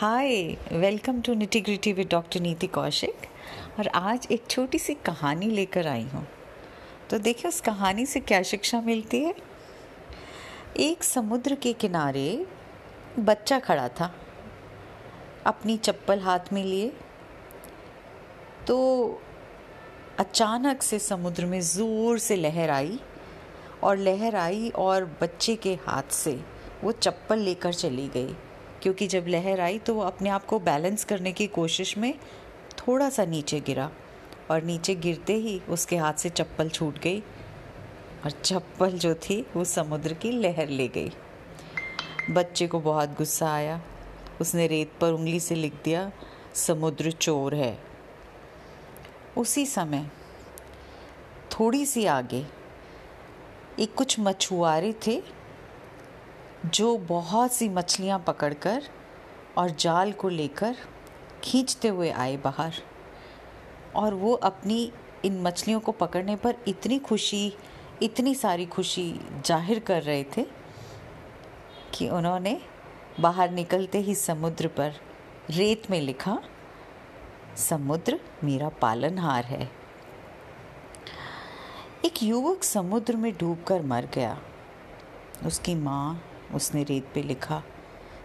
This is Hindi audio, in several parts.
Hi welcome to nitty gritty with doctor Niti Kaushik और आज एक छोटी सी कहानी लेकर आई हूँ। तो देखिए, उस कहानी से क्या शिक्षा मिलती है? एक समुद्र के किनारे बच्चा खड़ा था। अपनी चप्पल हाथ में लिए। तो अचानक से समुद्र में ज़ोर से लहर आई और लहर आई और बच्चे के हाथ से वो चप्पल लेकर चली गई। क्योंकि जब लहर आई तो वो अपने आप को बैलेंस करने की कोशिश में थोड़ा सा नीचे गिरा और नीचे गिरते ही उसके हाथ से चप्पल छूट गई और चप्पल जो थी वो समुद्र की लहर ले गई। बच्चे को बहुत गुस्सा आया। उसने रेत पर उंगली से लिख दिया, समुद्र चोर है। उसी समय थोड़ी सी आगे एक कुछ मछुआरे थे जो बहुत सी मछलियाँ पकड़कर और जाल को लेकर खींचते हुए आए बाहर। और वो अपनी इन मछलियों को पकड़ने पर इतनी खुशी, इतनी सारी खुशी ज़ाहिर कर रहे थे कि उन्होंने बाहर निकलते ही समुद्र पर रेत में लिखा, समुद्र मेरा पालनहार है। एक युवक समुद्र में डूबकर मर गया। उसकी माँ उसने रेत पे लिखा,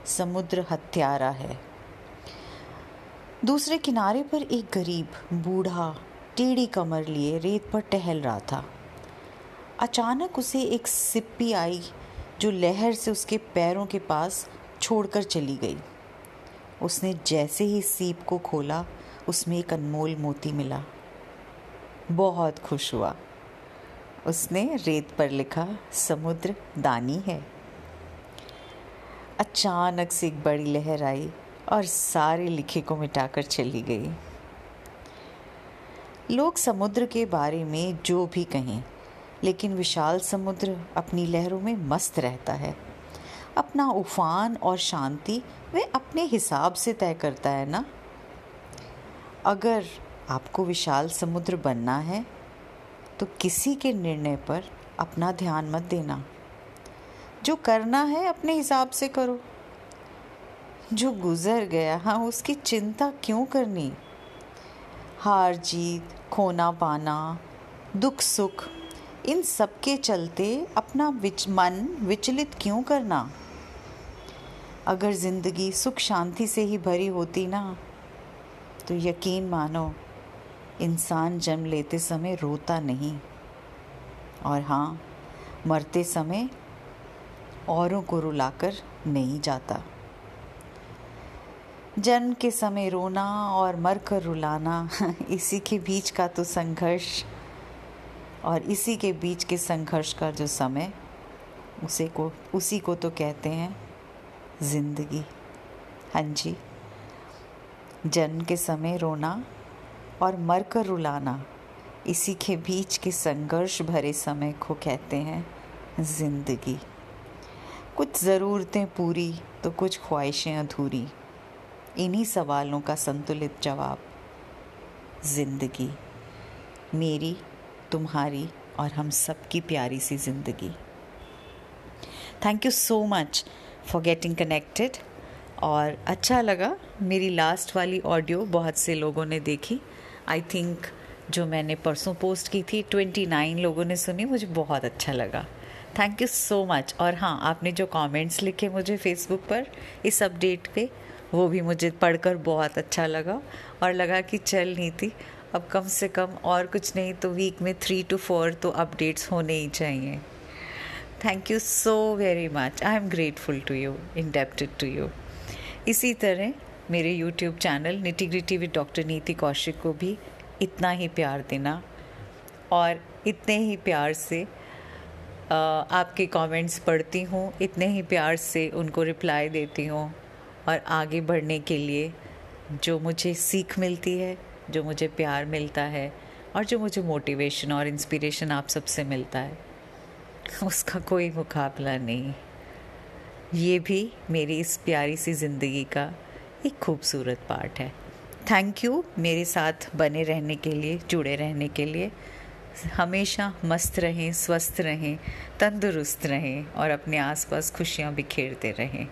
समुद्र हत्यारा है। दूसरे किनारे पर एक गरीब, बूढ़ा, टेढ़ी कमर लिए रेत पर टहल रहा था। अचानक उसे एक सिप्पी आई, जो लहर से उसके पैरों के पास छोड़कर चली गई। उसने जैसे ही सीप को खोला, उसमें एक अनमोल मोती मिला। बहुत खुश हुआ। उसने रेत पर लिखा, समुद्र दानी है। अचानक से एक बड़ी लहर आई और सारे लिखे को मिटाकर चली गई। लोग समुद्र के बारे में जो भी कहें, लेकिन विशाल समुद्र अपनी लहरों में मस्त रहता है। अपना उफान और शांति वे अपने हिसाब से तय करता है ना? अगर आपको विशाल समुद्र बनना है तो किसी के निर्णय पर अपना ध्यान मत देना। जो करना है, अपने हिसाब से करो। जो गुजर गया हाँ उसकी चिंता क्यों करनी? हार जीत, खोना पाना, दुख सुख, इन सब के चलते अपना विच, मन विचलित क्यों करना? अगर ज़िंदगी सुख शांति से ही भरी होती ना तो यकीन मानो, इंसान जन्म लेते समय रोता नहीं। और हाँ मरते समय औरों को रुलाकर नहीं जाता। जन्म के समय रोना और मर कर रुलाना, इसी के बीच का तो संघर्ष और इसी के बीच के संघर्ष का जो समय, उसे को, उसी को तो कहते हैं ज़िंदगी। हाँ जी। जन्म के समय रोना और मर कर रुलाना, इसी के बीच के संघर्ष भरे समय को कहते हैं ज़िंदगी। कुछ ज़रूरतें पूरी तो कुछ ख्वाहिशें अधूरी। इन्हीं सवालों का संतुलित जवाब, ज़िंदगी। मेरी, तुम्हारी और हम सब की प्यारी सी ज़िंदगी। Thank you so much for getting connected और अच्छा लगा मेरी लास्ट वाली ऑडियो बहुत से लोगों ने देखी। आई थिंक जो मैंने परसों पोस्ट की थी ट्वेंटी नाइन लोगों ने सुनी, मुझे बहुत अच्छा लगा। थैंक यू सो मच और हाँ आपने जो कमेंट्स लिखे मुझे फेसबुक पर, इस अपडेट पे, वो भी मुझे पढ़कर बहुत अच्छा लगा। और लगा कि चल नहीं थी अब कम से कम और कुछ नहीं तो वीक में थ्री टू फोर तो अपडेट्स होने ही चाहिए। Thank you so very much I am grateful to you indebted to you इसी तरह मेरे YouTube channel nitty gritty with doctor Niti Kaushik को भी इतना ही प्यार देना और इतने ही प्यार से आपके कमेंट्स पढ़ती हूँ, इतने ही प्यार से उनको रिप्लाई देती हूँ और आगे बढ़ने के लिए जो मुझे सीख मिलती है, जो मुझे प्यार मिलता है और जो मुझे मोटिवेशन और इंस्पिरेशन आप सबसे मिलता है, उसका कोई मुकाबला नहीं। ये भी मेरी इस प्यारी सी ज़िंदगी का एक खूबसूरत पार्ट है। थैंक यू मेरे साथ बने रहने के लिए, जुड़े रहने के लिए। हमेशा मस्त रहें स्वस्थ रहें तंदुरुस्त रहें और अपने आसपास खुशियाँ बिखेरते रहें।